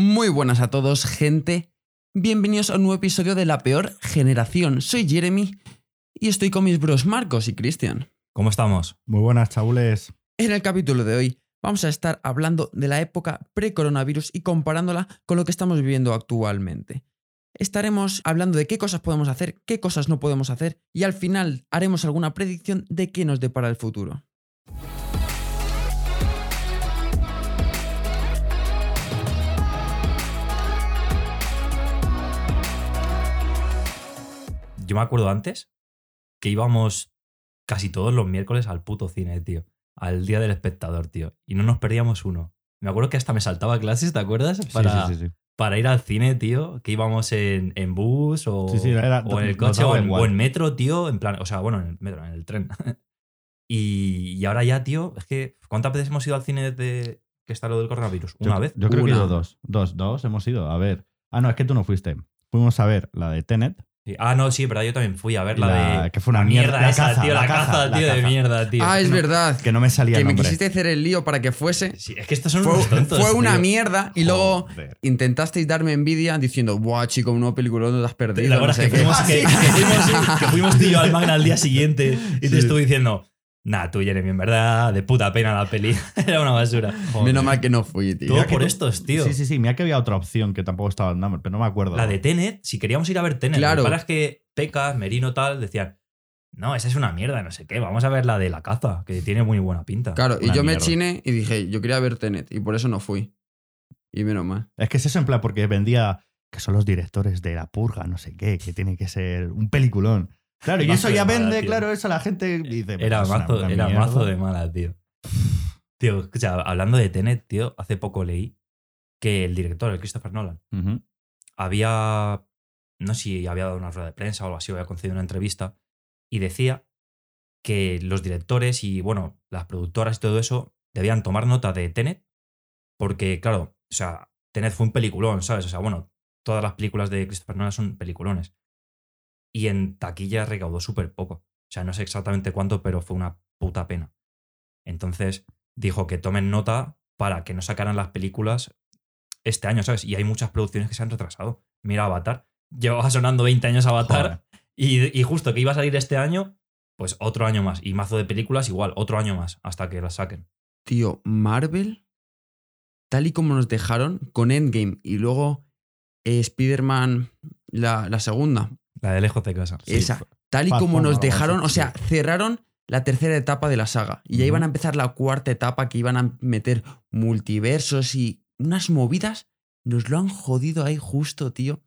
Muy buenas a todos, gente. Bienvenidos a un nuevo episodio de La Peor Generación. Soy Jeremy y estoy con mis bros Marcos y Cristian. ¿Cómo estamos? Muy buenas, chabules. En el capítulo de hoy vamos a estar hablando de la época pre-coronavirus y comparándola con lo que estamos viviendo actualmente. Estaremos hablando de qué cosas podemos hacer, qué cosas no podemos hacer y al final haremos alguna predicción de qué nos depara el futuro. Yo me acuerdo antes que íbamos casi todos los miércoles al puto cine, tío. Al día del espectador, tío. Y no nos perdíamos uno. Me acuerdo que hasta me saltaba clases, ¿te acuerdas? Para, sí, sí, sí. para ir al cine, tío. Que íbamos en, en bus o, era- en el coche o en, igual. o en metro, tío. En plan, o sea, bueno, en el metro, en el tren. y, y ahora ya, tío, es que ¿cuántas veces hemos ido al cine desde que está lo del coronavirus? Yo- ¿Una vez? Yo creo que he ido dos. Dos, dos hemos ido. A ver. Ah, no, es que tú no fuiste. Fuimos a ver la de Tenet. Sí. Ah, no, sí, pero yo también fui a ver la, la- de. que fue una la mierda, la esa, caza, tío. La, la caza, caza, la tío, de caza. mierda, tío. Ah, es No, verdad. Que no me salía Que el me quisiste hacer el lío para que fuese. Sí, es que estos son Fue, unos tontos. fue una tío. mierda y luego intentasteis darme envidia diciendo, buah, chico, un nuevo película no te has ¿Te perdido. acuerdas no sé que qué". fuimos, que, que fuimos, que fuimos tú y yo al Magna al día siguiente y te estuve diciendo, nah, tú, Jeremy, en verdad, de puta pena la peli. Era una basura. Joder. Menos mal que no fui, tío. Todo por estos, tío. Sí, sí, sí. Mira que había otra opción que tampoco estaba en nombre, pero no me acuerdo. La de Tenet, si queríamos ir a ver Tenet, Claro. lo que pasa es que Pecas, Merino, tal, decían, no, esa es una mierda, no sé qué, vamos a ver la de la caza, que tiene muy buena pinta. Claro, y yo me chiné y dije, yo quería ver Tenet y por eso no fui. Y menos mal. Es que es eso en plan porque vendía que son los directores de La Purga, no sé qué, que tiene que ser un peliculón. Claro, y eso ya mala, vende, claro, eso la gente dice. Era, pues, es una mazo, era mierda. mazo de mala, tío. Tío, escucha, hablando de Tenet, tío, hace poco leí que el director, el Christopher Nolan, había, no sé si había dado una rueda de prensa o algo así, o había concedido una entrevista, y decía que los directores y, bueno, las productoras y todo eso debían tomar nota de Tenet, porque, claro, o sea, Tenet fue un peliculón, ¿sabes? O sea, bueno, todas las películas de Christopher Nolan son peliculones. Y en taquilla recaudó súper poco. O sea, no sé exactamente cuánto, pero fue una puta pena. Entonces dijo que tomen nota para que no sacaran las películas este año, ¿sabes? Y hay muchas producciones que se han retrasado. Mira Avatar. Llevaba sonando 20 años Avatar y, y justo que iba a salir este año, pues otro año más. Y mazo de películas igual, otro año más, hasta que las saquen. Tío, Marvel, tal y como nos dejaron con Endgame y luego eh, Spider-Man, la, la segunda, La de lejos de casa. Sí, esa, tal y como nos dejaron, o sea, cerraron la tercera etapa de la saga y ya iban a empezar la cuarta etapa que iban a meter multiversos y unas movidas, nos lo han jodido ahí justo, tío,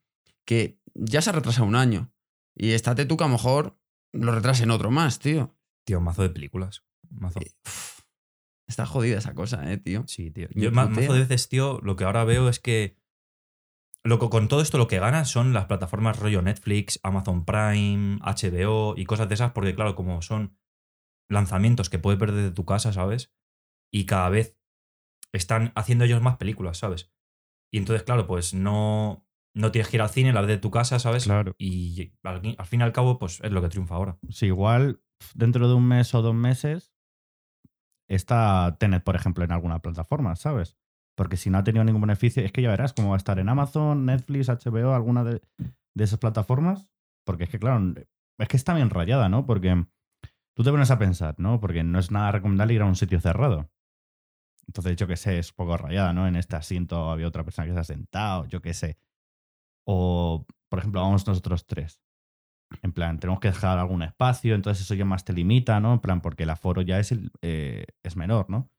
que ya se ha retrasado un año y estate tú que a lo mejor lo retrasen otro más, tío. Tío, mazo de películas. Mazo. Eh, Está jodida esa cosa, eh, tío. Sí, tío. Yo mazo de veces, tío, lo que ahora veo es que. Lo que, con todo esto lo que ganan son las plataformas rollo Netflix, Amazon Prime, HBO y cosas de esas, porque claro, como son lanzamientos que puedes ver desde tu casa, ¿sabes? Y cada vez están haciendo ellos más películas, ¿sabes? Y entonces, claro, pues no, no tienes que ir al cine, la ves de tu casa, ¿sabes? Claro. Y al, al fin y al cabo, pues es lo que triunfa ahora. Si igual dentro de un mes o dos meses está Tenet, por ejemplo, en alguna plataforma, ¿sabes? Porque si no ha tenido ningún beneficio, es que ya verás cómo va a estar en Amazon, Netflix, HBO, alguna de, esas plataformas. Porque es que, claro, es que está bien rayada, ¿no? Porque tú te pones a pensar, ¿no? Porque no es nada recomendable ir a un sitio cerrado. Entonces, yo qué sé, es poco rayada, ¿no? En este asiento había otra persona que se ha sentado, yo qué sé. O, por ejemplo, vamos nosotros tres. En plan, tenemos que dejar algún espacio, entonces eso ya más te limita, ¿no? En plan, porque el aforo ya es, eh, es menor, ¿no?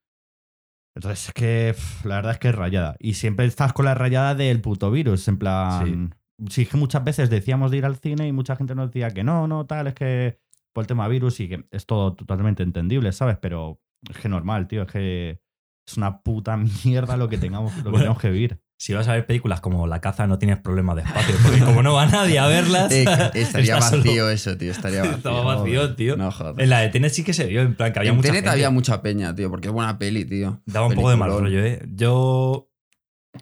Entonces es que la verdad es que es rayada. Y siempre estás con la rayada del puto virus, en plan... Sí. es que muchas veces decíamos de ir al cine y mucha gente nos decía que no, no, tal, es que por el tema virus y que es todo totalmente entendible, ¿sabes? Pero es que normal, tío, es que es una puta mierda lo que tengamos, lo que Bueno. tenemos que vivir. Si vas a ver películas como La caza, no tienes problema de espacio, porque como no va nadie a verlas. Eh, estaría solo. vacío eso, tío. Estaría vacío. Estaba vacío, tío. No jodas. En la de Tenet sí que se vio, en plan que había en mucha Tenet gente. había mucha peña, tío, porque es buena peli, tío. Daba un poco de mal rollo, ¿eh? Yo.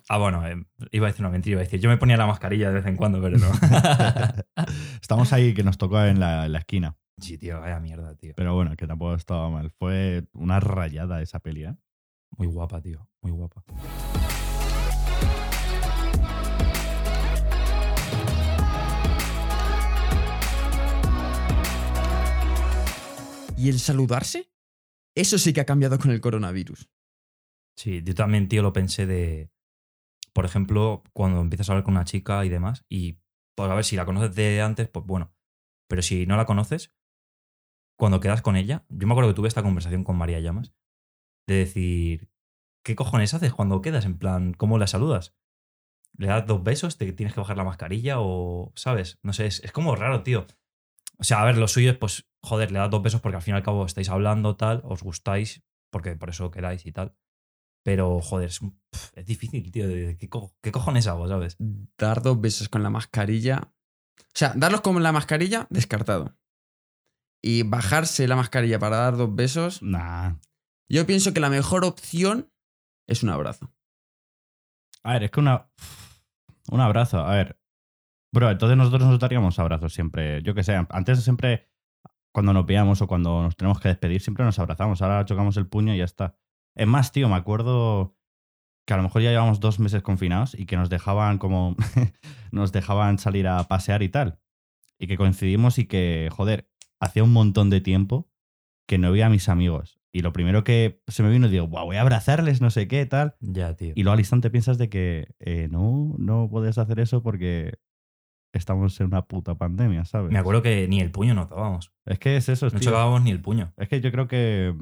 Ah, bueno, eh, iba a decir una mentira, iba a decir. Yo me ponía la mascarilla de vez en cuando, pero no. Estamos ahí que nos tocó en la, en la esquina. sí, tío, vaya mierda, tío. Pero bueno, que tampoco estaba mal. Fue una rayada esa peli, ¿eh? Muy guapa, tío. Muy guapa. Y el saludarse, eso sí que ha cambiado con el coronavirus. Sí, yo también, tío, lo pensé de. Por ejemplo, cuando empiezas a hablar con una chica y demás, y pues a ver si la conoces de antes, pues bueno. Pero si no la conoces, cuando quedas con ella, yo me acuerdo que tuve esta conversación con María Llamas, de decir, ¿qué cojones haces cuando quedas? En plan, ¿cómo la saludas? ¿Le das dos besos? ¿Te tienes que bajar la mascarilla? O, ¿sabes? No sé, es, es como raro, tío. O sea, a ver, lo suyo es, pues, joder, le das dos besos porque al fin y al cabo estáis hablando, tal, os gustáis, porque por eso quedáis y tal. Pero, joder, es, difícil, tío. ¿Qué, co- qué cojones hago, sabes? Dar dos besos con la mascarilla. O sea, darlos con la mascarilla, descartado. Y bajarse la mascarilla para dar dos besos. Nah. Yo pienso que la mejor opción es un abrazo. A ver, es que una. Un abrazo. A ver. Bro, entonces nosotros nos daríamos abrazos siempre. Yo que sé, antes siempre. Cuando nos veíamos o cuando nos tenemos que despedir, siempre nos abrazamos. Ahora chocamos el puño y ya está. Es más, tío, me acuerdo que a lo mejor ya llevamos dos meses confinados y que nos dejaban como. nos dejaban salir a pasear y tal. Y que coincidimos y que, joder, hacía un montón de tiempo que no veía a mis amigos. Y lo primero que se me vino, digo, "Buah, voy a abrazarles, no sé qué, tal. Ya, tío. Y luego al instante piensas de que eh, no, no puedes hacer eso porque estamos en una puta pandemia, ¿sabes? Me acuerdo que ni el puño nos dábamos. Es que es eso, No tío. chocábamos ni el puño. Es que yo creo que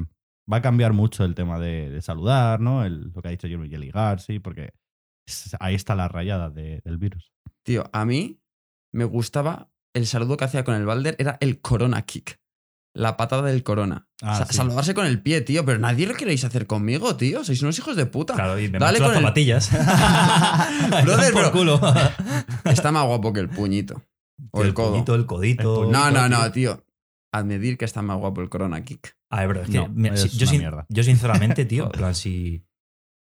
va a cambiar mucho el tema de, de saludar, ¿no? El- lo que ha dicho Jeremy, y el ligar, sí, porque es- ahí está la rayada de- del virus. Tío, a mí me gustaba el saludo que hacía con el Balder, era el corona kick. La patada del corona. Ah, Sa- sí. Saludarse con el pie, tío. Pero nadie lo queréis hacer conmigo, tío. Sois unos hijos de puta. Claro, y me Dale las con el- zapatillas. Brother, culo. Está más guapo que el puñito. O el, codo. puñito, el codito. El No, no, no, tío. Admitir que está más guapo el corona kick. A ver, bro, es que No, mira, es si- yo, una sin- mierda. yo sinceramente, tío, plan, si,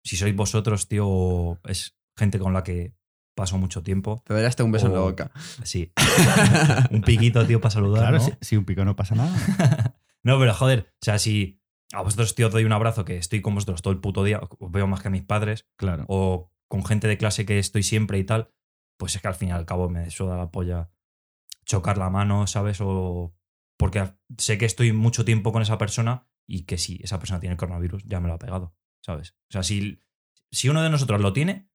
si sois vosotros, tío, es gente con la que paso mucho tiempo. Te daría hasta un beso en la boca. Sí. un piquito, tío, para saludar. claro, ¿no? si, si un pico no pasa nada. no, pero joder, o sea, si a vosotros, tío, os doy un abrazo que estoy con vosotros todo el puto día, os veo más que a mis padres, Claro. o con gente de clase que estoy siempre y tal, pues es que al fin y al cabo me suda la polla chocar la mano, ¿sabes? O porque sé que estoy mucho tiempo con esa persona y que si esa persona tiene coronavirus, ya me lo ha pegado, ¿sabes? O sea, si, si uno de nosotros lo tiene,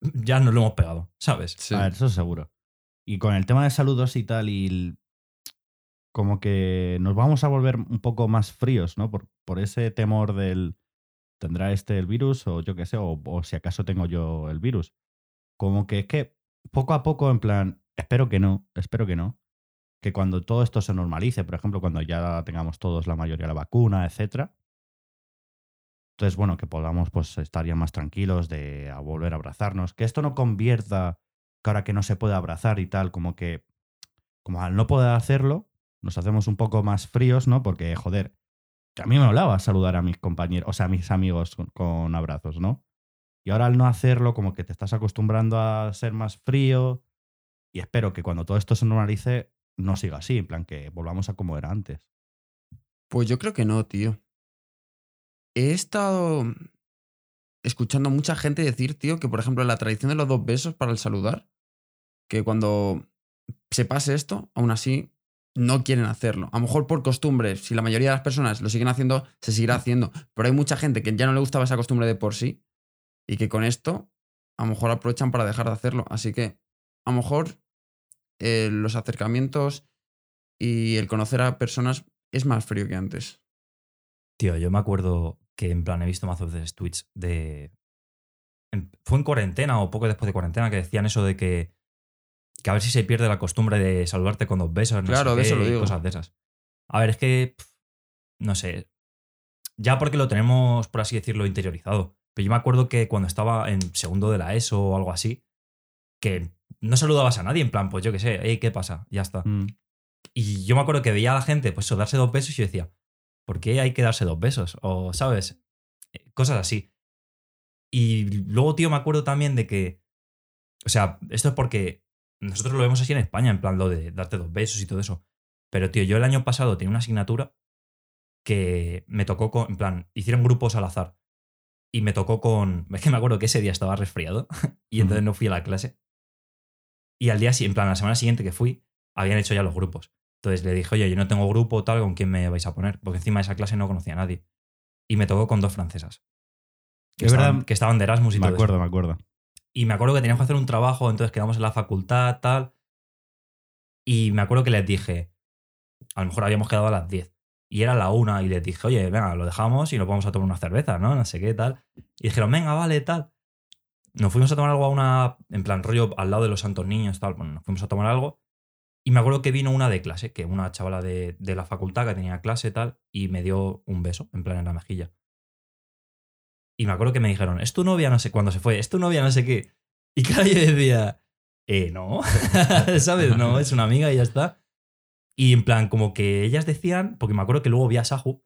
ya nos lo hemos pegado, ¿sabes? Sí. A ver, eso seguro. Y con el tema de saludos y tal, y el- como que nos vamos a volver un poco más fríos, ¿no? Por, por ese temor del tendrá este el virus o yo qué sé, o, o si acaso tengo yo el virus. Como que es que poco a poco, en plan, espero que no, espero que no, que cuando todo esto se normalice, por ejemplo, cuando ya tengamos todos la mayoría de la vacuna, etcétera, entonces, bueno, que podamos pues estar ya más tranquilos de a volver a abrazarnos. Que esto no convierta que ahora que no se puede abrazar y tal, como que, como al no poder hacerlo, nos hacemos un poco más fríos, ¿no? Porque, joder, que a mí me molaba saludar a mis compañeros, o sea, a mis amigos con abrazos, ¿no? Y ahora al no hacerlo, como que te estás acostumbrando a ser más frío. Y espero que cuando todo esto se normalice, no siga así, en plan que volvamos a como era antes. Pues yo creo que no, tío. He estado escuchando a mucha gente decir, tío, que por ejemplo la tradición de los dos besos para el saludar, que cuando se pase esto, aún así no quieren hacerlo. A lo mejor por costumbre, si la mayoría de las personas lo siguen haciendo, se seguirá haciendo. Pero hay mucha gente que ya no le gustaba esa costumbre de por sí y que con esto a lo mejor aprovechan para dejar de hacerlo. Así que a lo mejor eh, los acercamientos y el conocer a personas es más frío que antes. Tío, yo me acuerdo que en plan he visto más veces tweets de. en- fue en cuarentena o poco después de cuarentena que decían eso de que. Que a ver si se pierde la costumbre de saludarte con dos besos. No Claro, sé de qué, eso lo digo. Cosas de esas. A ver, es que. no sé. Ya porque lo tenemos, por así decirlo, interiorizado. Pero yo me acuerdo que cuando estaba en segundo de la ESO o algo así, que no saludabas a nadie, en plan, pues yo qué sé, hey, ¿qué pasa? Ya está. Mm. Y yo me acuerdo que veía a la gente, pues eso, darse dos besos y yo decía, ¿por qué hay que darse dos besos? O, ¿sabes? Eh, Cosas así. Y luego, tío, me acuerdo también de que, o sea, esto es porque nosotros lo vemos así en España, en plan lo de darte dos besos y todo eso. Pero, tío, yo el año pasado tenía una asignatura que me tocó con, en plan, hicieron grupos al azar. Y me tocó con, es que me acuerdo que ese día estaba resfriado y entonces no fui a la clase. Y al día siguiente, en plan, la semana siguiente que fui, habían hecho ya los grupos. Entonces le dije, oye, yo no tengo grupo tal, ¿con quién me vais a poner? Porque encima de esa clase no conocía a nadie. Y me tocó con dos francesas. Que, Es estaban, verdad. que estaban de Erasmus y Me todo eso. acuerdo, me acuerdo. Y me acuerdo que teníamos que hacer un trabajo, entonces quedamos en la facultad, tal. Y me acuerdo que les dije, a lo mejor habíamos quedado a las 10. Y era la una y les dije, oye, venga, lo dejamos y nos vamos a tomar una cerveza, ¿no? No sé qué, tal. Y dijeron, venga, vale, tal. Nos fuimos a tomar algo a una, en plan rollo al lado de los santos niños, tal. Bueno, nos fuimos a tomar algo. Y me acuerdo que vino una de clase, que una chavala de, de la facultad que tenía clase, tal, y me dio un beso, en plan en la mejilla. Y me acuerdo que me dijeron, es tu novia, no sé cuándo se fue, es tu novia, no sé qué. Y claro, yo decía, eh, no, ¿sabes? No, es una amiga y ya está. Y en plan, como que ellas decían, porque me acuerdo que luego vi a Sahu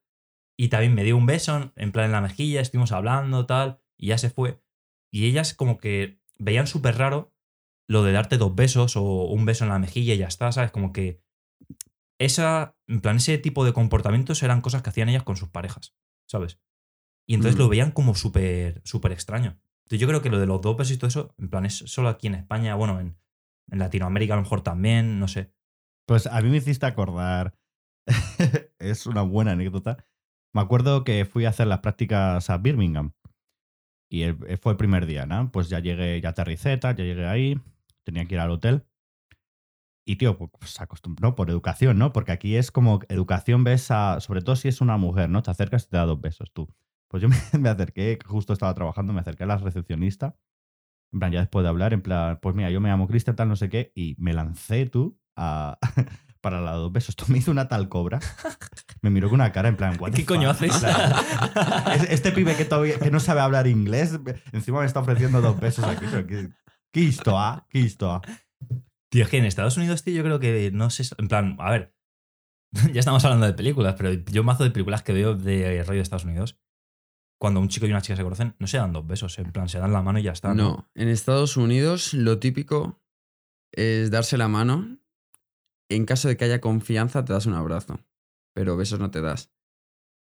y también me dio un beso, en plan en la mejilla, estuvimos hablando, tal, y ya se fue. Y ellas como que veían súper raro lo de darte dos besos o un beso en la mejilla y ya está, ¿sabes? Como que esa, en plan, ese tipo de comportamientos eran cosas que hacían ellas con sus parejas, ¿sabes? Y entonces Mm. lo veían como súper, súper extraño. Entonces yo creo que lo de los dos besos y todo eso, en plan, es solo aquí en España, bueno, en, en Latinoamérica a lo mejor también, no sé. Pues a mí me hiciste acordar. es una buena anécdota. Me acuerdo que fui a hacer las prácticas a Birmingham. Y el- fue el primer día, ¿no? Pues ya llegué, ya aterricé, ya llegué ahí. Tenía que ir al hotel. Y, tío, pues acostumbró por educación, ¿no? Porque aquí es como educación, ves a. Sobre todo si es una mujer, ¿no? Te acercas y te da dos besos tú. Pues yo me, acerqué, justo estaba trabajando, me acerqué a la recepcionista. En plan, ya después de hablar, en plan, pues mira, yo me llamo Cristian, tal, no sé qué. Y me lancé tú a, para la dos besos. Esto me hizo una tal cobra. Me miró con una cara en plan, "What the ¿Qué coño fuck?". haces? Este pibe que, todavía, que no sabe hablar inglés, encima me está ofreciendo dos besos aquí. ¿Qué, qué histoa? ¿Qué histoa? Tío, es que en Estados Unidos, tío, yo creo que no sé. En plan, a ver, ya estamos hablando de películas, pero yo mazo de películas que veo de rollo de Estados Unidos. Cuando un chico y una chica se conocen, no se dan dos besos, en plan, se dan la mano y ya está. No, en Estados Unidos lo típico es darse la mano. En caso de que haya confianza, te das un abrazo. Pero besos no te das.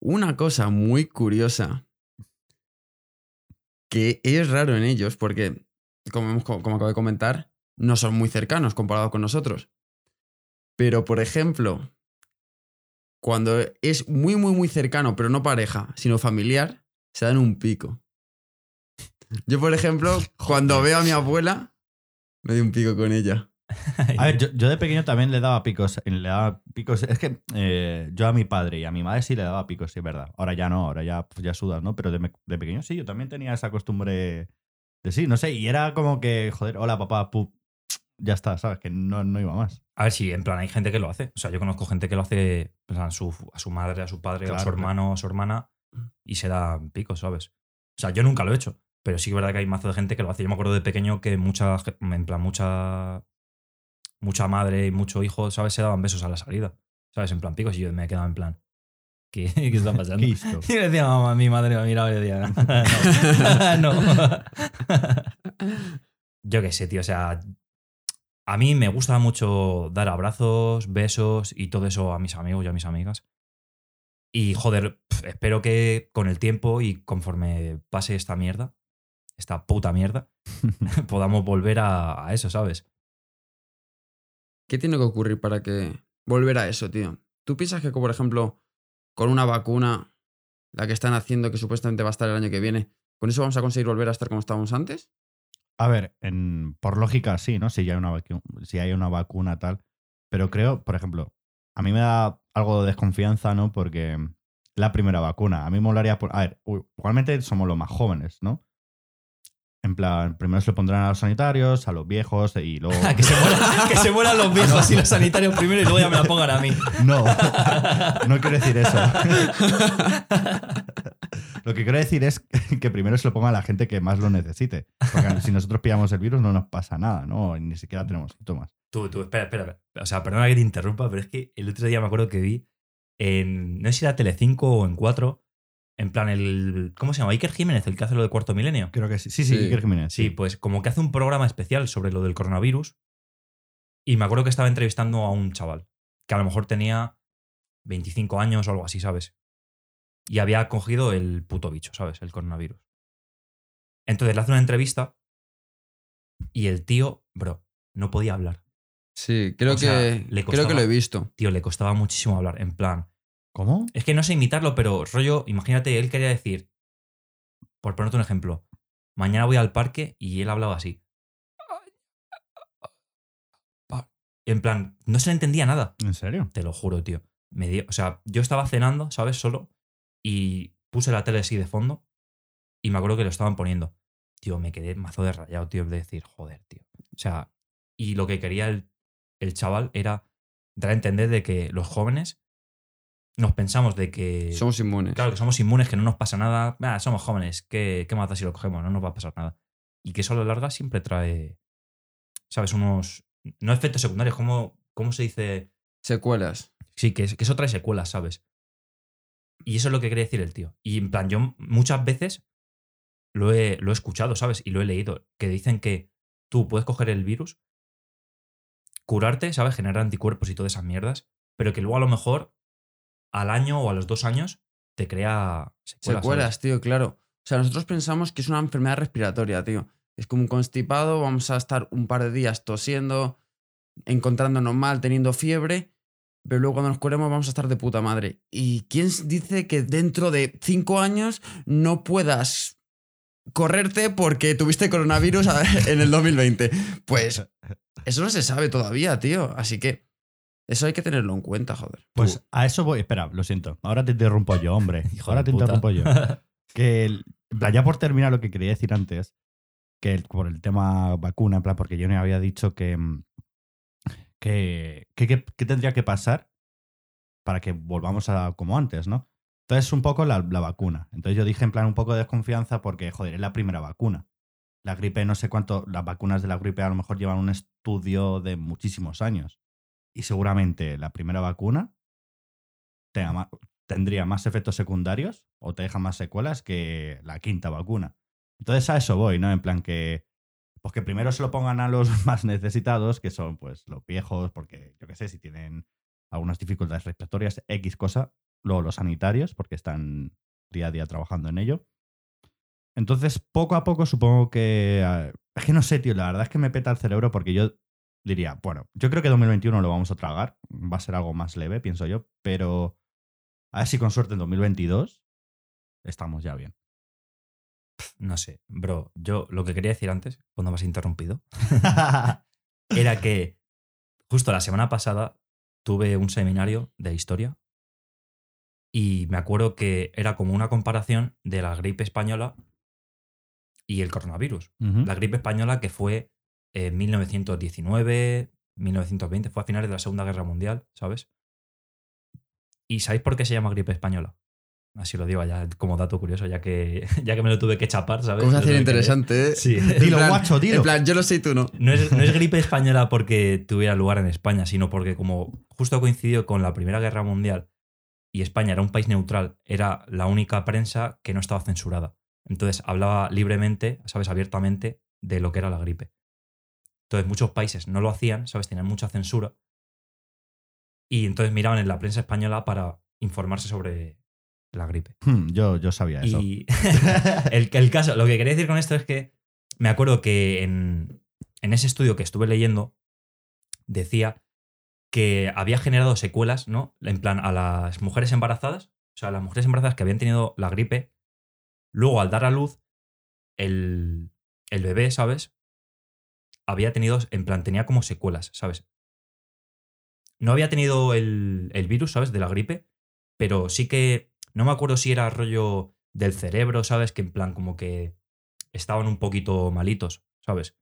Una cosa muy curiosa que es raro en ellos, porque, como, acabo de comentar, no son muy cercanos comparados con nosotros. Pero, por ejemplo, cuando es muy, muy, muy cercano, pero no pareja, sino familiar, se dan un pico. Yo, por ejemplo, cuando veo a mi abuela, me doy un pico con ella. A ver, yo, yo de pequeño también le daba picos. Le daba picos. Es que eh, yo a mi padre y a mi madre sí le daba picos, sí, es verdad. Ahora ya no, ahora ya, pues ya sudas, ¿no? Pero de, de pequeño sí, yo también tenía esa costumbre de sí, no sé. Y era como que, joder, hola papá, pup, ya está, ¿sabes? Que no, no iba más. A ver, sí, en plan, hay gente que lo hace. O sea, yo conozco gente que lo hace plan, a, su, a su madre, a su padre, a su claro. hermano, a su hermana, y se dan picos, ¿sabes? O sea, yo nunca lo he hecho, pero sí que es verdad que hay mazo de gente que lo hace. Yo me acuerdo de pequeño que mucha, en plan, mucha, mucha madre y mucho hijo, ¿sabes? Se daban besos a la salida, ¿sabes? En plan picos, y yo me quedaba en plan, ¿qué, ¿Qué está pasando? Y le decía, mamá, mi madre me miraba y decía, no. no. Yo qué sé, tío, o sea, a mí me gusta mucho dar abrazos, besos y todo eso a mis amigos y a mis amigas. Y joder, espero que con el tiempo y conforme pase esta mierda, esta puta mierda, podamos volver a, a eso, ¿sabes? ¿Qué tiene que ocurrir para que volver a eso, tío? ¿Tú piensas que, por ejemplo, con una vacuna, la que están haciendo, que supuestamente va a estar el año que viene, con eso vamos a conseguir volver a estar como estábamos antes? A ver, en- por lógica sí, ¿no? Si ya hay una, si hay una vacuna tal. Pero creo, por ejemplo, a mí me da algo de desconfianza, ¿no? Porque la primera vacuna, a mí me molaría... por- A ver, igualmente somos los más jóvenes, ¿no? En plan, primero se lo pondrán a los sanitarios, a los viejos y luego... que, se mueran, que se mueran los viejos y los sanitarios primero y luego ya me la pongan a mí. No, no quiero decir eso. Lo que quiero decir es que primero se lo ponga a la gente que más lo necesite. Porque si nosotros pillamos el virus no nos pasa nada, ¿no? Ni siquiera tenemos síntomas. Tú, tú, espera, espera. O sea, perdona que te interrumpa, pero es que el otro día me acuerdo que vi en. No sé si era Telecinco o en 4. En plan, el. ¿Cómo se llama? Iker Jiménez, el que hace lo de Cuarto Milenio. Creo que sí. Sí, sí, Sí. Iker Jiménez. Sí, pues como que hace un programa especial sobre lo del coronavirus. Y me acuerdo que estaba entrevistando a un chaval que a lo mejor tenía 25 años o algo así, ¿sabes? Y había cogido el puto bicho, ¿sabes? El coronavirus. Entonces le hace una entrevista y el tío, bro, no podía hablar. Sí, creo, O sea, que, le creo que lo he visto. Tío, le costaba muchísimo hablar. En plan, ¿Cómo? es que no sé imitarlo, pero rollo, imagínate, él quería decir, por ponerte un ejemplo, mañana voy al parque y él hablaba así. En plan, no se le entendía nada. ¿En serio? Te lo juro, tío. Me dio, o sea, yo estaba cenando, ¿sabes? Solo. Y puse la tele así de fondo. Y me acuerdo que lo estaban poniendo. Tío, me quedé mazo de rayado, tío, de decir, joder, tío. O sea, y lo que quería el, el chaval era dar a entender de que los jóvenes nos pensamos de que. Somos inmunes. Claro, que somos inmunes, que no nos pasa nada. Ah, somos jóvenes, ¿qué, qué más da si lo cogemos? No nos va a pasar nada. Y que eso a la larga siempre trae, ¿sabes? Unos. No efectos secundarios, ¿cómo, cómo se dice? Secuelas. Sí, que, que eso trae secuelas, ¿sabes? Y eso es lo que quería decir el tío. Y en plan, yo muchas veces lo he, lo he escuchado, ¿sabes? Y lo he leído. Que dicen que tú puedes coger el virus, curarte, ¿sabes? Generar anticuerpos y todas esas mierdas. Pero que luego a lo mejor al año o a los dos años te crea secuelas. Secuelas, ¿sabes? tío, claro. O sea, nosotros pensamos que es una enfermedad respiratoria, tío. Es como un constipado, vamos a estar un par de días tosiendo, encontrándonos mal, teniendo fiebre, pero luego cuando nos curemos vamos a estar de puta madre. ¿Y quién dice que dentro de cinco años no puedas correrte porque tuviste coronavirus en el 2020? Pues eso no se sabe todavía, tío. Así que eso hay que tenerlo en cuenta, joder. Pues a eso voy. Espera, lo siento. Ahora te interrumpo yo, hombre. Hijo Ahora te puta. interrumpo yo. Que, el- ya por terminar lo que quería decir antes, que el- por el tema vacuna, en plan, porque yo me había dicho que, mm, que, que, que- que tendría que pasar para que volvamos a como antes, ¿no? Entonces, un poco la, la vacuna. Entonces yo dije en plan un poco de desconfianza porque, joder, es la primera vacuna. La gripe, no sé cuánto, las vacunas de la gripe a lo mejor llevan un estudio de muchísimos años. Y seguramente la primera vacuna tendría más efectos secundarios o te deja más secuelas que la quinta vacuna. Entonces a eso voy, ¿no? En plan que, pues que primero se lo pongan a los más necesitados, que son pues los viejos, porque yo qué sé, si tienen algunas dificultades respiratorias, X cosa, luego los sanitarios, porque están día a día trabajando en ello. Entonces, poco a poco supongo que... eh, Es que no sé, tío, la verdad es que me peta el cerebro porque yo diría, bueno, yo creo que 2021 lo vamos a tragar, va a ser algo más leve, pienso yo, pero a ver si con suerte en 2022 estamos ya bien. No sé, bro. Yo lo que quería decir antes, cuando me has interrumpido, era que justo la semana pasada tuve un seminario de historia y me acuerdo que era como una comparación de la gripe española y el coronavirus. La gripe española que fue en 1919, 1920, fue a finales de la Segunda Guerra Mundial, ¿sabes? ¿Y sabéis por qué se llama gripe española? Así lo digo ya como dato curioso, ya que, ya que me lo tuve que chapar, ¿sabes? ¿Cómo se Lo hace tuve que interesante, eh? Sí. Dilo, plan- guacho, dilo. En plan, yo lo sé y tú no. No es, no es gripe española porque tuviera lugar en España, sino porque como justo coincidió con la Primera Guerra Mundial y España era un país neutral, era la única prensa que no estaba censurada. Entonces hablaba libremente, ¿sabes? Abiertamente de lo que era la gripe. Entonces muchos países no lo hacían, ¿sabes? Tenían mucha censura. Y entonces miraban en la prensa española para informarse sobre la gripe. Hmm, Yo, yo sabía eso. Y el, el caso, lo que quería decir con esto es que me acuerdo que en, en ese estudio que estuve leyendo decía que había generado secuelas, ¿no? En plan, a las mujeres embarazadas, o sea, a las mujeres embarazadas que habían tenido la gripe, luego al dar a luz, el, el bebé, ¿sabes? Había tenido, en plan, tenía como secuelas, ¿sabes? No había tenido el, el virus, ¿sabes? De la gripe, pero sí que, no me acuerdo si era rollo del cerebro, ¿sabes? Que en plan, como que estaban un poquito malitos, ¿sabes?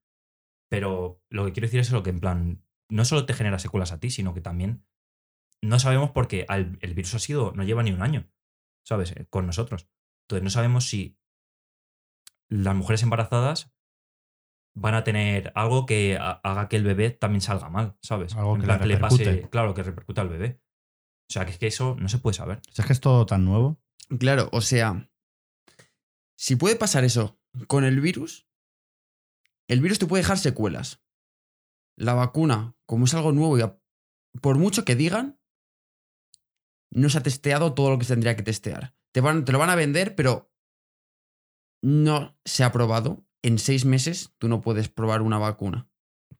Pero lo que quiero decir es lo que en plan, no solo te genera secuelas a ti, sino que también no sabemos porque al- el virus ha sido, no lleva ni un año, ¿sabes? Eh, Con nosotros. Entonces no sabemos si las mujeres embarazadas van a tener algo que ha- haga que el bebé también salga mal, ¿sabes? Algo En que plan, le pase, repercute. claro, que repercuta al bebé. O sea, que es que eso no se puede saber. Si es que es todo tan nuevo. Claro, o sea, si puede pasar eso con el virus, el virus te puede dejar secuelas. La vacuna, como es algo nuevo y a- por mucho que digan, no se ha testeado todo lo que se tendría que testear. Te, van, te lo van a vender, pero no se ha probado. En seis meses tú no puedes probar una vacuna.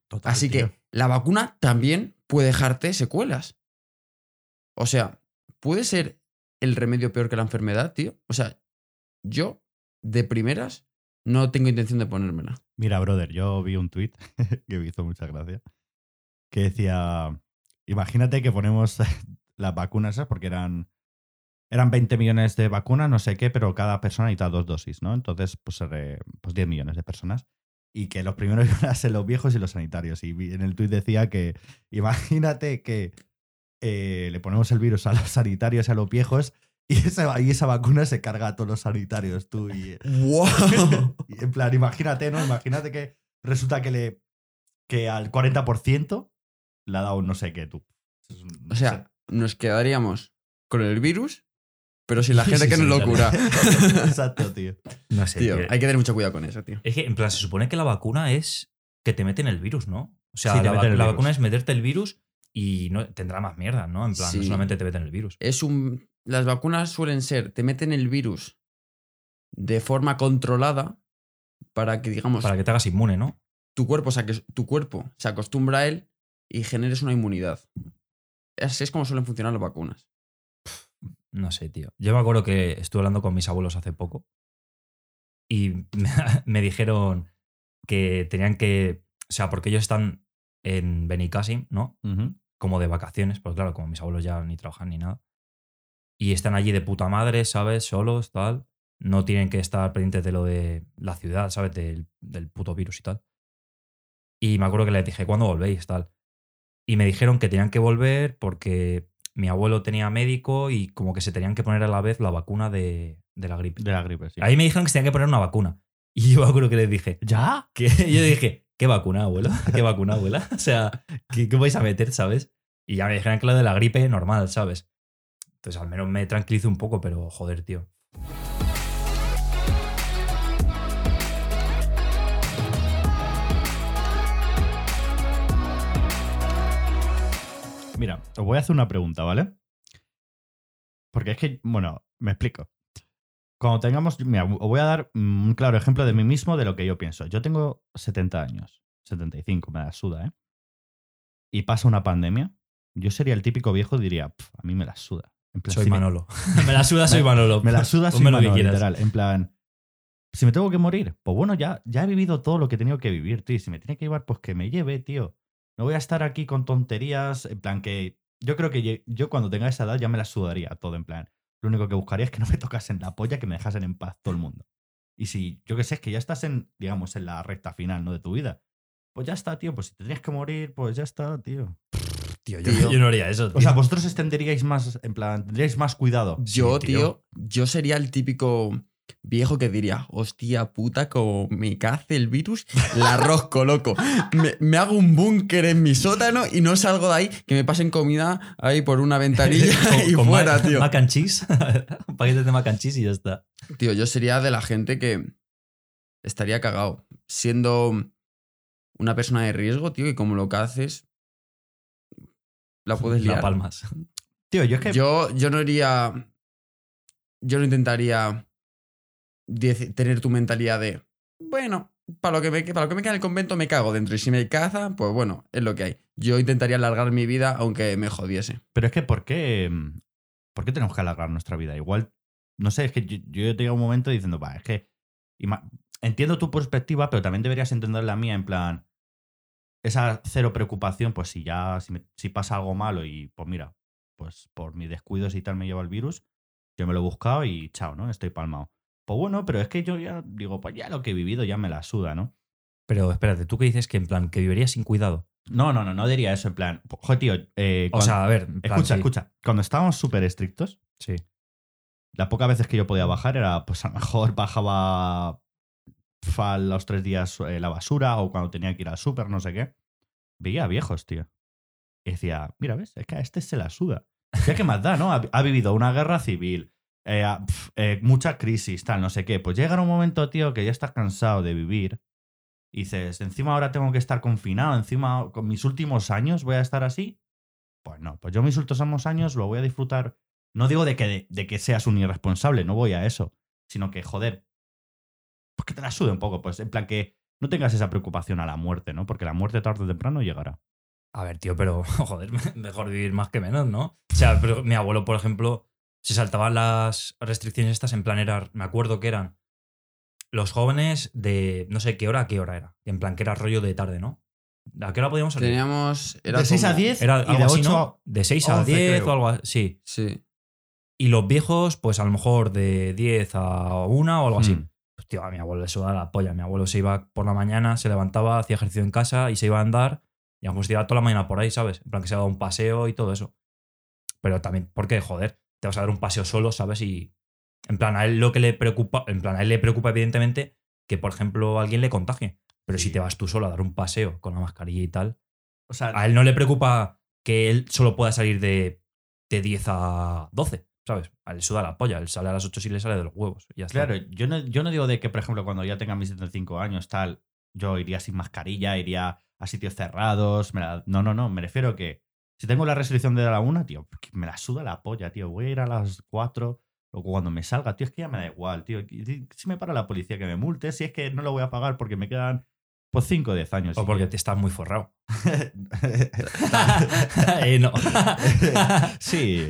Total, Así tío. que la vacuna también puede dejarte secuelas. O sea, puede ser el remedio peor que la enfermedad, tío. O sea, yo, de primeras, no tengo intención de ponérmela. Mira, brother, yo vi un tweet que me hizo mucha gracia. Que decía: Imagínate que ponemos las vacunas esas, porque eran, eran 20 millones de vacunas, no sé qué, pero cada persona necesita dos dosis, ¿no? Entonces, pues, eh, pues 10 millones de personas. Y que los primeros iban a ser los viejos y los sanitarios. Y en el tweet decía que imagínate que eh, le ponemos el virus a los sanitarios y a los viejos y esa, y esa vacuna se carga a todos los sanitarios, tú. Y, ¡Wow! y en plan, imagínate, ¿no? Imagínate que resulta que le que al 40% le ha dado no sé qué tú. O sea, nos quedaríamos con el virus, pero sin la gente Sí, que sí, nos lo cura. Exacto, tío. No sé. Tío, tío. hay que tener mucho cuidado con eso, tío. Es que, en plan, se supone que la vacuna es que te meten el virus, ¿no? O sea, Sí, la, la virus. vacuna es meterte el virus y no, tendrá más mierda, ¿no? En plan, no Sí. solamente te meten el virus. Es un. Las vacunas suelen ser, te meten el virus de forma controlada para que, digamos, Para que te hagas inmune, ¿no? tu cuerpo, o sea, que tu cuerpo se acostumbra a él y generes una inmunidad. Así es como suelen funcionar las vacunas. No sé, tío. Yo me acuerdo que estuve hablando con mis abuelos hace poco y me, me dijeron que tenían que. O sea, porque ellos están en Benicassim, ¿no? Como de vacaciones, pues claro, como mis abuelos ya ni trabajan ni nada. Y están allí de puta madre, ¿sabes? Solos, tal. No tienen que estar pendientes de lo de la ciudad, ¿sabes? Del, del puto virus y tal. Y me acuerdo que les dije, ¿cuándo volvéis? Tal. Y me dijeron que tenían que volver porque mi abuelo tenía médico y como que se tenían que poner a la vez la vacuna de, de la gripe. De la gripe, sí. Ahí me dijeron que se tenían que poner una vacuna. Y yo acuerdo que les dije, ¿Ya? que yo dije, ¿qué vacuna, abuelo? ¿Qué vacuna, abuela? O sea, ¿qué, qué vais a meter, sabes? Y ya me dijeron que lo de la gripe normal, ¿sabes? Entonces al menos me tranquilizo un poco, pero joder, tío. Mira, os voy a hacer una pregunta, ¿vale? Porque es que, bueno, me explico. Cuando tengamos, mira, os voy a dar un claro ejemplo de mí mismo de lo que yo pienso. Yo tengo 70 años, 75, me la suda, ¿eh? Y pasa una pandemia, yo sería el típico viejo y diría, "Pf, a mí me la suda. En plan, Soy si me- Manolo. me la suda, soy Manolo. Me la suda Ponme sin lo que mano, quieras. literal. En plan, si me tengo que morir, pues bueno, ya, ya he vivido todo lo que he tenido que vivir, tío. Si me tiene que llevar, pues que me lleve, tío. No voy a estar aquí con tonterías. En plan, que yo creo que yo cuando tenga esa edad ya me la sudaría todo. En plan, lo único que buscaría es que no me tocasen la polla, que me dejasen en paz todo el mundo. Y si, yo que sé, es que ya estás en, digamos, en la recta final, ¿no? De tu vida. Pues ya está, tío. Pues si te tienes que morir, pues ya está, tío. Tío, yo, Tío. yo no haría eso. O sea, vosotros extenderíais más, en plan, tendríais más cuidado. Yo, Sí, tío. yo sería el típico viejo que diría, hostia puta, como me cace el virus, la rosco, loco. Me, me hago un búnker en mi sótano y no salgo de ahí, que me pasen comida ahí por una ventanilla y con fuera, tío. mac and cheese. Un paquete de mac and cheese y ya está. Tío, yo sería de la gente que estaría cagado. Siendo una persona de riesgo, tío, y como lo que haces, la puedes La liar. palmas. Tío, yo es que. Yo, yo no iría. Yo no intentaría tener tu mentalidad de. Bueno, para lo, que me, para lo que me queda en el convento me cago dentro. Y si me caza, pues bueno, es lo que hay. Yo intentaría alargar mi vida aunque me jodiese. Pero es que, ¿por qué, mm, ¿por qué tenemos que alargar nuestra vida? Igual, no sé, es que yo, yo he tenido un momento diciendo, va, es que entiendo tu perspectiva, pero también deberías entender la mía, en plan, esa cero preocupación, pues si ya, si pasa algo malo y pues mira, pues por mis descuidos y tal me lleva el virus, yo me lo he buscado y chao, ¿no? Estoy palmado. Bueno, pero es que yo ya digo, pues ya lo que he vivido ya me la suda, ¿no? Pero espérate, ¿tú qué dices? Que en plan, que vivirías sin cuidado. No, no, no, no diría eso, en plan, joder, tío, eh, O sea, a ver. plan, escucha, sí. escucha, cuando estábamos súper estrictos, Sí. las pocas veces que yo podía bajar era, pues a lo mejor bajaba a los tres días eh, la basura o cuando tenía que ir al súper, no sé qué. Veía a viejos, tío. Y decía, mira, ¿ves? Es que a este se la suda. Ya que más da, ¿no? Ha, ha vivido una guerra civil, eh, eh, mucha crisis, tal, no sé qué. Pues llega un momento, tío, que ya estás cansado de vivir. Y dices, encima ahora tengo que estar confinado, encima con mis últimos años voy a estar así. Pues no, pues yo mis últimos años lo voy a disfrutar no digo de que, de, que seas un irresponsable, no voy a eso. Sino que, joder, pues que te la sude un poco. Pues en plan que no tengas esa preocupación a la muerte, ¿no? Porque la muerte tarde o temprano llegará. A ver, tío, pero joder, mejor vivir más que menos, ¿no? O sea, pero mi abuelo, por ejemplo, se saltaban las restricciones estas en plan era, me acuerdo que eran los jóvenes de no sé qué hora a qué hora era. En plan que era rollo de tarde, ¿no? ¿A qué hora podíamos salir? Teníamos. Era de 6 a como- 10 Era y algo de así, 8 ¿no? a... De 6 a 11, 10 creo. o algo así. Sí. Sí. Y los viejos, pues a lo mejor de 10 a 1 o algo así. Hmm. Pues, tío, a mi abuelo le sudaba la polla. Mi abuelo se iba por la mañana, se levantaba, hacía ejercicio en casa y se iba a andar. Y a lo mejor se tiraba toda la mañana por ahí, ¿sabes? En plan que se daba un paseo y todo eso. Pero también, porque, joder, te vas a dar un paseo solo, ¿sabes? Y en plan, a él lo que le preocupa, en plan, a él le preocupa evidentemente que, por ejemplo, alguien le contagie. Pero si te vas tú solo a dar un paseo con la mascarilla y tal, O sea, a él no le preocupa que él solo pueda salir de, de 10 a 12, ¿sabes? A él suda la polla, él sale a las 8 si le sale de los huevos. y ya está. Claro, yo no, yo no digo de que, por ejemplo, cuando ya tenga mis 75 años, tal, yo iría sin mascarilla, iría a sitios cerrados. la- No, no, no. Me refiero que si tengo la restricción de la una, tío, me la suda la polla, tío. Voy a ir a las 4 o cuando me salga, tío, es que ya me da igual, tío. Si me para la policía que me multe, si es que no lo voy a pagar porque me quedan pues 5 o 10 años. O porque que- te estás muy forrado. Eh, no. sí.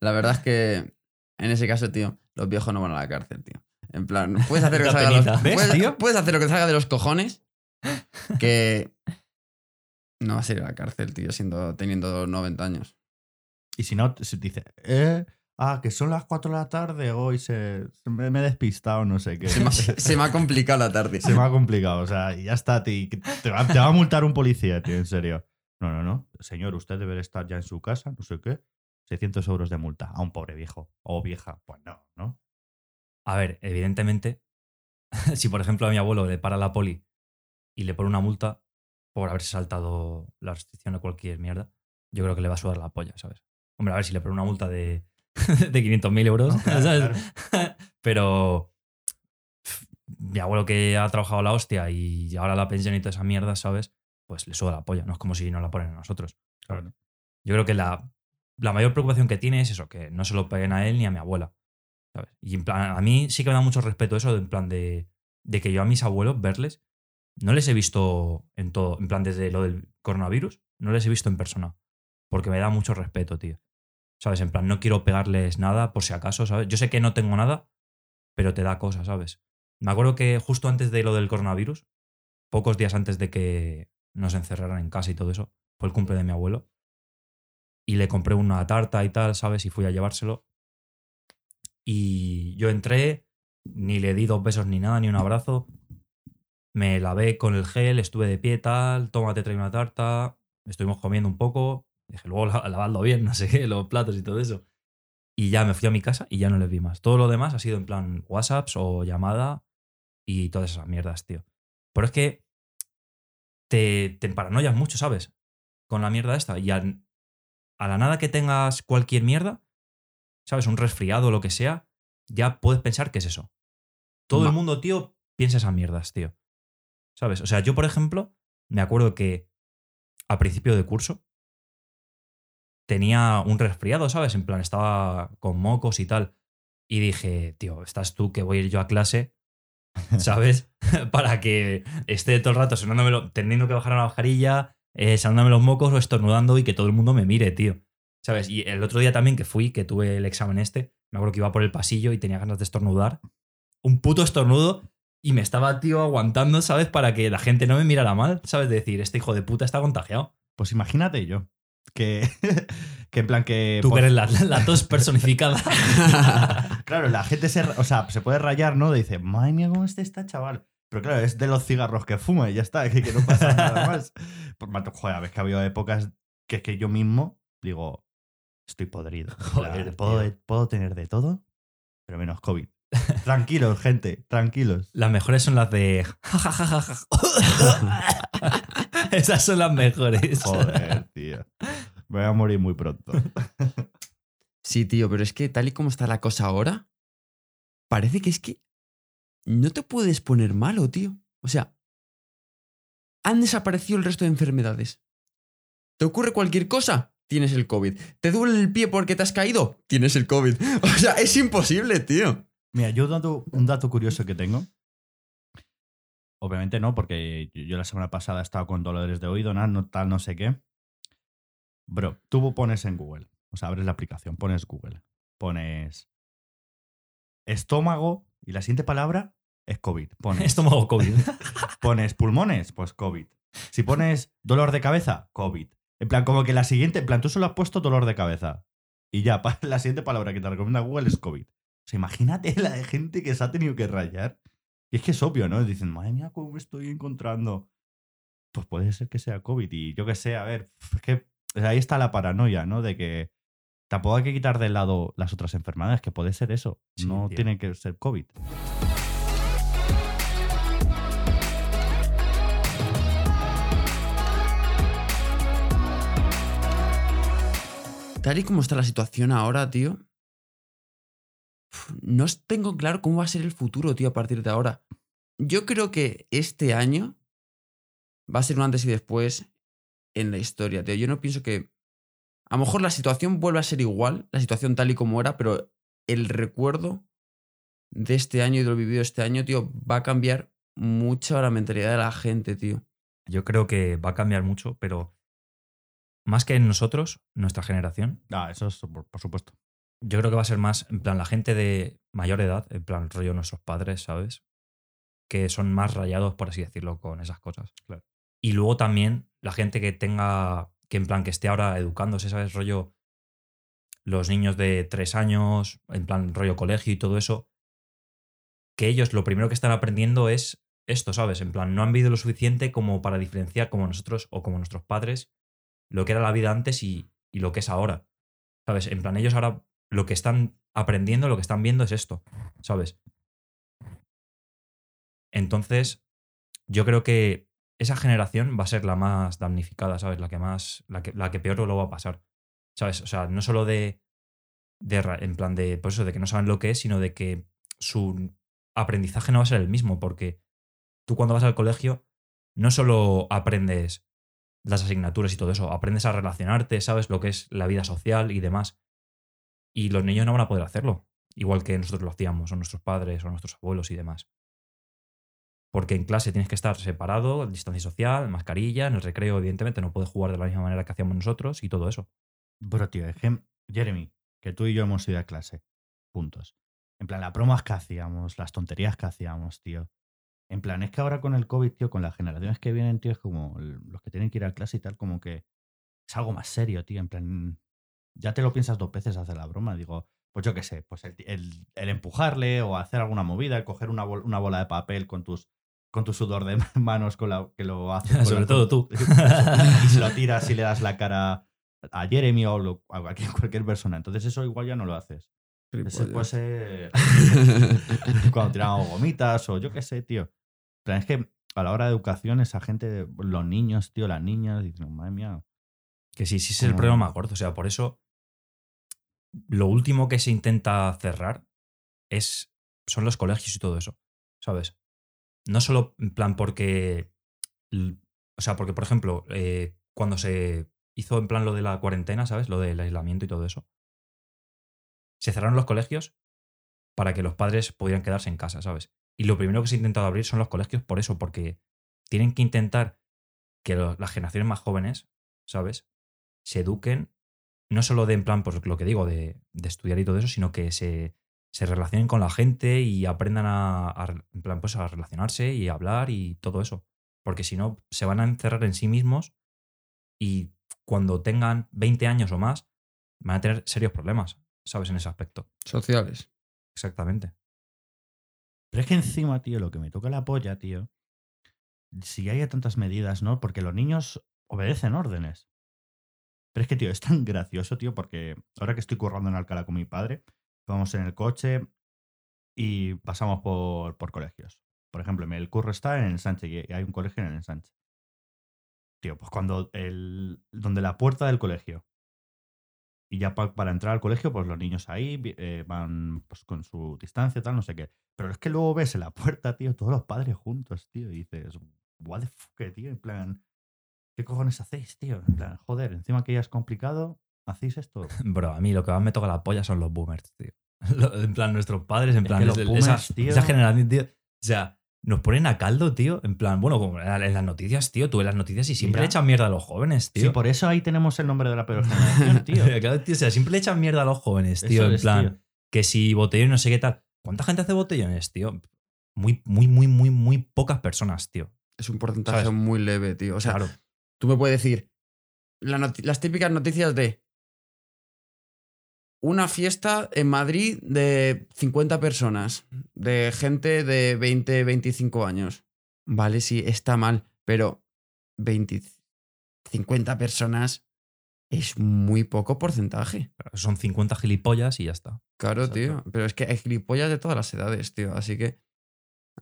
La verdad es que en ese caso, tío, los viejos no van a la cárcel, tío. En plan, puedes hacer, que Da salga los- ¿Ves, puedes, tío? puedes hacer lo que salga de los cojones que no vas a ir a la cárcel, tío, siendo, teniendo 90 años. Y si no, se dice, eh, ah, que son las 4 de la tarde, hoy se, se me, me he despistado, no sé qué. Se me, ha- se me ha complicado la tarde. Se me ha complicado, o sea, y ya está, tío, que te, va, te va a multar un policía, tío, en serio. No, no, no. Señor, usted debe estar ya en su casa, no sé qué. 600 euros de multa a un pobre viejo o vieja. Pues no, ¿no? A ver, evidentemente, si por ejemplo a mi abuelo le para la poli y le pone una multa por haberse saltado la restricción o cualquier mierda, yo creo que le va a sudar la polla, ¿sabes? Hombre, a ver si le pone una multa de, de 500.000 euros, ¿sabes? Pero mi abuelo que ha trabajado la hostia y ahora la pensión y toda esa mierda, ¿sabes? Pues le suda la polla, no es como si no la ponen a nosotros. Claro. Yo creo que la, la mayor preocupación que tiene es eso, que no se lo peguen a él ni a mi abuela. ¿sabes? Y en plan, a mí sí que me da mucho respeto eso, en plan de, de que yo a mis abuelos verles, no les he visto en todo, en plan desde lo del coronavirus, no les he visto en persona. Porque me da mucho respeto, tío. ¿Sabes? En plan, no quiero pegarles nada por si acaso, ¿sabes? Yo sé que no tengo nada, pero te da cosas, ¿sabes? Me acuerdo que justo antes de lo del coronavirus, pocos días antes de que nos encerraran en casa y todo eso, fue el cumple de mi abuelo. Y le compré una tarta y tal, ¿sabes? Y fui a llevárselo. Y yo entré, ni le di dos besos ni nada, ni un abrazo. Me lavé con el gel, estuve de pie tal, tómate, trae una tarta. Estuvimos comiendo un poco. Dije, luego la- lavando bien, no sé qué, los platos y todo eso. Y ya me fui a mi casa y ya no les vi más. Todo lo demás ha sido en plan WhatsApps o llamada y todas esas mierdas, tío. Pero es que te, te paranoias mucho, ¿sabes? Con la mierda esta. Y al- a la nada que tengas cualquier mierda, ¿sabes? Un resfriado o lo que sea, ya puedes pensar que es eso. Todo el mundo, tío, piensa esas mierdas, tío. ¿Sabes? O sea, yo, por ejemplo, me acuerdo que a principio de curso tenía un resfriado, ¿sabes? En plan, estaba con mocos y tal. Y dije, tío, estás tú que voy a ir yo a clase, ¿sabes? Para que esté todo el rato sonándomelo, teniendo que bajar a la mascarilla, eh, sonándome los mocos o estornudando y que todo el mundo me mire, tío. ¿Sabes? Y el otro día también que fui, que tuve el examen este, me acuerdo que iba por el pasillo y tenía ganas de estornudar. Un puto estornudo y me estaba, tío, aguantando, ¿sabes? Para que la gente no me mirara mal, ¿sabes? Decir, este hijo de puta está contagiado. Pues imagínate yo. Que, que en plan que. Tú por- que eres la, la tos personificada. Claro, la gente se, o sea, se puede rayar, ¿no? Dice, madre mía, ¿cómo este está, chaval? Pero claro, es de los cigarros que fuma y ya está, que, que no pasa nada más. Pues, mato, joder, a ver que ha habido épocas que es que yo mismo digo, estoy podrido. Plan, Joder, puedo, puedo tener de todo, pero menos COVID. Tranquilos, gente, tranquilos. Las mejores son las de. Esas son las mejores. Joder, tío. Me voy a morir muy pronto. Sí, tío, pero es que tal y como está la cosa ahora, parece que es que no te puedes poner malo, tío. O sea, han desaparecido el resto de enfermedades. ¿Te ocurre cualquier cosa? Tienes el COVID. ¿Te duele el pie porque te has caído? Tienes el COVID. O sea, es imposible, tío. Mira, yo dato, un dato curioso que tengo. Obviamente no, porque yo, la semana pasada he estado con dolores de oído, nada, no, tal, no sé qué. Bro, tú pones en Google, o sea, abres la aplicación, pones Google, pones estómago y la siguiente palabra es COVID. Pones, Estómago COVID. pones pulmones, pues COVID. Si pones dolor de cabeza, COVID. En plan, como que la siguiente, en plan, tú solo has puesto dolor de cabeza. Y ya, la siguiente palabra que te recomienda Google es COVID. O sea, imagínate la de gente que se ha tenido que rayar. Y es que es obvio, ¿no? Dicen, madre mía, ¿cómo me estoy encontrando? Pues puede ser que sea COVID. Y yo qué sé, a ver, es que o sea, ahí está la paranoia, ¿no? De que tampoco hay que quitar de lado las otras enfermedades, que puede ser eso. Sí, no tío. tiene que ser COVID. Tal y como está la situación ahora, tío. No tengo claro cómo va a ser el futuro, tío, a partir de ahora. Yo creo que este año va a ser un antes y después en la historia, tío. Yo no pienso que. A lo mejor la situación vuelve a ser igual, la situación tal y como era, pero el recuerdo de este año y de lo vivido este año, tío, va a cambiar mucho la mentalidad de la gente, tío. Yo creo que va a cambiar mucho, pero más que en nosotros, nuestra generación, Ah, eso es por, por supuesto. Yo creo que va a ser más, en plan, la gente de mayor edad, en plan, rollo nuestros padres, ¿sabes? Que son más rayados, por así decirlo, con esas cosas. Claro. Y luego también la gente que tenga, que en plan, que esté ahora educándose, ¿sabes? Rollo, los niños de tres años, en plan, rollo colegio y todo eso, que ellos lo primero que están aprendiendo es esto, ¿sabes? En plan, no han vivido lo suficiente como para diferenciar como nosotros o como nuestros padres lo que era la vida antes y, y lo que es ahora. ¿Sabes? En plan, ellos ahora lo que están aprendiendo, lo que están viendo es esto, ¿sabes? Entonces, yo creo que esa generación va a ser la más damnificada, ¿sabes? La que más, la que, la que peor lo va a pasar, ¿sabes? O sea, no solo de, de en plan de, por eso, de que no saben lo que es, sino de que su aprendizaje no va a ser el mismo, porque tú cuando vas al colegio no solo aprendes las asignaturas y todo eso, aprendes a relacionarte, sabes lo que es la vida social y demás. Y los niños no van a poder hacerlo, igual que nosotros lo hacíamos, o nuestros padres, o nuestros abuelos y demás. Porque en clase tienes que estar separado, distancia social, mascarilla, en el recreo, evidentemente, no puedes jugar de la misma manera que hacíamos nosotros y todo eso. Bro, tío, Jeremy, que tú y yo hemos ido a clase juntos. En plan, las bromas que hacíamos, las tonterías que hacíamos, tío. En plan, es que ahora con el COVID, tío, con las generaciones que vienen, tío, es como los que tienen que ir a clase y tal, como que es algo más serio, tío. En plan, ya te lo piensas dos veces hacer la broma. Digo, pues yo qué sé, pues el, el- el empujarle o hacer alguna movida, el coger una, bol- una bola de papel con tus con tu sudor de manos con la, que lo haces. Sobre la- todo tú. y se lo tiras y le das la cara a Jeremy o lo- a cualquier, cualquier persona. Entonces eso igual ya no lo haces. Ese puede ser cuando tiramos gomitas o yo qué sé, tío. Pero es que a la hora de educación, esa gente, los niños, tío, las niñas, dicen, madre mía. Que sí, sí, es el problema más gordo. O sea, por eso lo último que se intenta cerrar es, son los colegios y todo eso, ¿sabes? No solo en plan porque, o sea, porque por ejemplo, eh, cuando se hizo en plan lo de la cuarentena, ¿sabes? Lo del aislamiento y todo eso, se cerraron los colegios para que los padres pudieran quedarse en casa, ¿sabes? Y lo primero que se ha intentado abrir son los colegios por eso, porque tienen que intentar que las generaciones más jóvenes, ¿sabes? Se eduquen, no solo de en plan, pues lo que digo, de, de estudiar y todo eso, sino que se, se relacionen con la gente y aprendan a, en plan, pues a relacionarse y a hablar y todo eso. Porque si no, se van a encerrar en sí mismos y cuando tengan 20 años o más, van a tener serios problemas, ¿sabes? En ese aspecto. Sociales. Exactamente. Pero es que encima, tío, lo que me toca la polla, tío, si haya tantas medidas, ¿no? Porque los niños obedecen órdenes. Pero es que, tío, es tan gracioso, tío, porque ahora que estoy currando en Alcalá con mi padre, vamos en el coche y pasamos por, por colegios. Por ejemplo, el curro está en el Ensanche y hay un colegio en el Ensanche. Tío, pues cuando el. donde la puerta del colegio. Y ya pa- para entrar al colegio, pues los niños ahí eh, van pues, con su distancia, tal, no sé qué. Pero es que luego ves en la puerta, tío, todos los padres juntos, tío, y dices, what the fuck, tío, en plan, ¿qué cojones hacéis, tío? En plan, joder, encima que ya es complicado, ¿hacéis esto? Bro, a mí lo que más me toca la polla son los boomers, tío. Lo- En plan, nuestros padres, en Es plan, los es- boomers, esa, tío. esa generación, tío. O sea, nos ponen a caldo, tío. En plan, bueno, como en las noticias, tío, tú ves las noticias y siempre Mira. le echan mierda a los jóvenes, tío. Sí, por eso ahí tenemos el nombre de la peor generación, tío. Claro, tío, o sea, siempre le echan mierda a los jóvenes, tío. Eso en es, plan, tío. que si botellón no sé qué tal. ¿Cuánta gente hace botellones, tío? Muy, muy, muy, muy, muy pocas personas, tío. Es un porcentaje ¿Sabes? muy leve, tío. O sea, claro. Tú me puedes decir la las típicas noticias de una fiesta en Madrid de 50 personas, de gente de 20, 25 años. Vale, sí, está mal, pero 20, 50 personas es muy poco porcentaje. Son 50 gilipollas y ya está. Claro, Exacto. tío. Pero es que hay gilipollas de todas las edades, tío. Así que,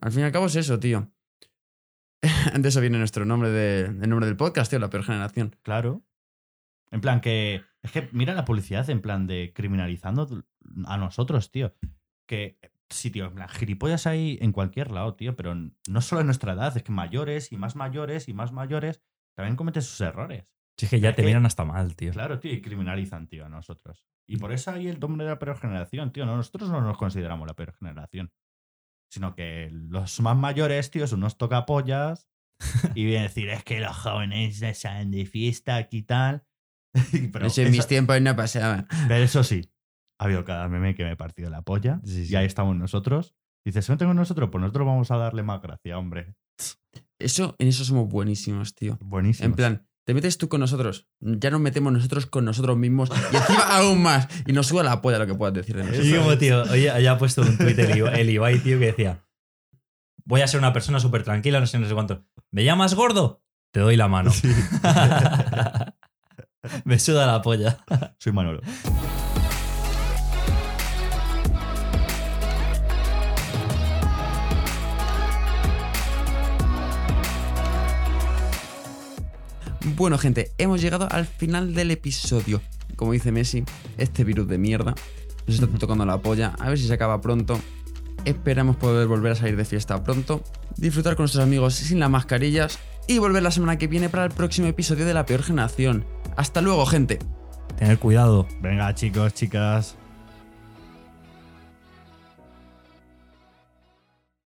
al fin y al cabo es eso, tío. De eso viene nuestro nombre, de, el nombre del podcast, tío, la peor generación. Claro. En plan que. Es que mira la publicidad en plan de criminalizando a nosotros, tío. Que sí, tío, en plan, gilipollas hay en cualquier lado, tío, pero no solo en nuestra edad, es que mayores y más mayores y más mayores también cometen sus errores. Si es que ya Es te que- miran hasta mal, tío. Claro, tío, y criminalizan, tío, a nosotros. Y por eso hay el nombre de la peor generación, tío. No, nosotros no nos consideramos la peor generación. Sino que los más mayores, tío, son unos tocapollas. y vienen a decir, es que los jóvenes ya salen de fiesta aquí y tal. pero, eso en eso, mis tiempos no pasaba. pero eso sí, ha habido cada meme que me he partido la polla. Sí, sí. Y ahí estamos nosotros. Dices, ¿se meten con nosotros? Pues nosotros vamos a darle más gracia, hombre. Eso, en eso somos buenísimos, tío. Buenísimo. En plan, te metes tú con nosotros, ya nos metemos nosotros con nosotros mismos y encima aún más. Y nos suda la polla lo que puedas decir de nosotros. Y como, tío, oye, haya puesto un tuit el, Ibai- el Ibai, tío, que decía: Voy a ser una persona súper tranquila, no sé, no sé cuánto. ¿Me llamas gordo? Te doy la mano. Me suda la polla. Soy Manolo. Bueno, gente, hemos llegado al final del episodio. Como dice Messi, este virus de mierda nos está tocando la polla. A ver si se acaba pronto. Esperamos poder volver a salir de fiesta pronto, disfrutar con nuestros amigos sin las mascarillas y volver la semana que viene para el próximo episodio de La Peor Generación. Hasta luego, gente. Tener cuidado. Venga, chicos, chicas.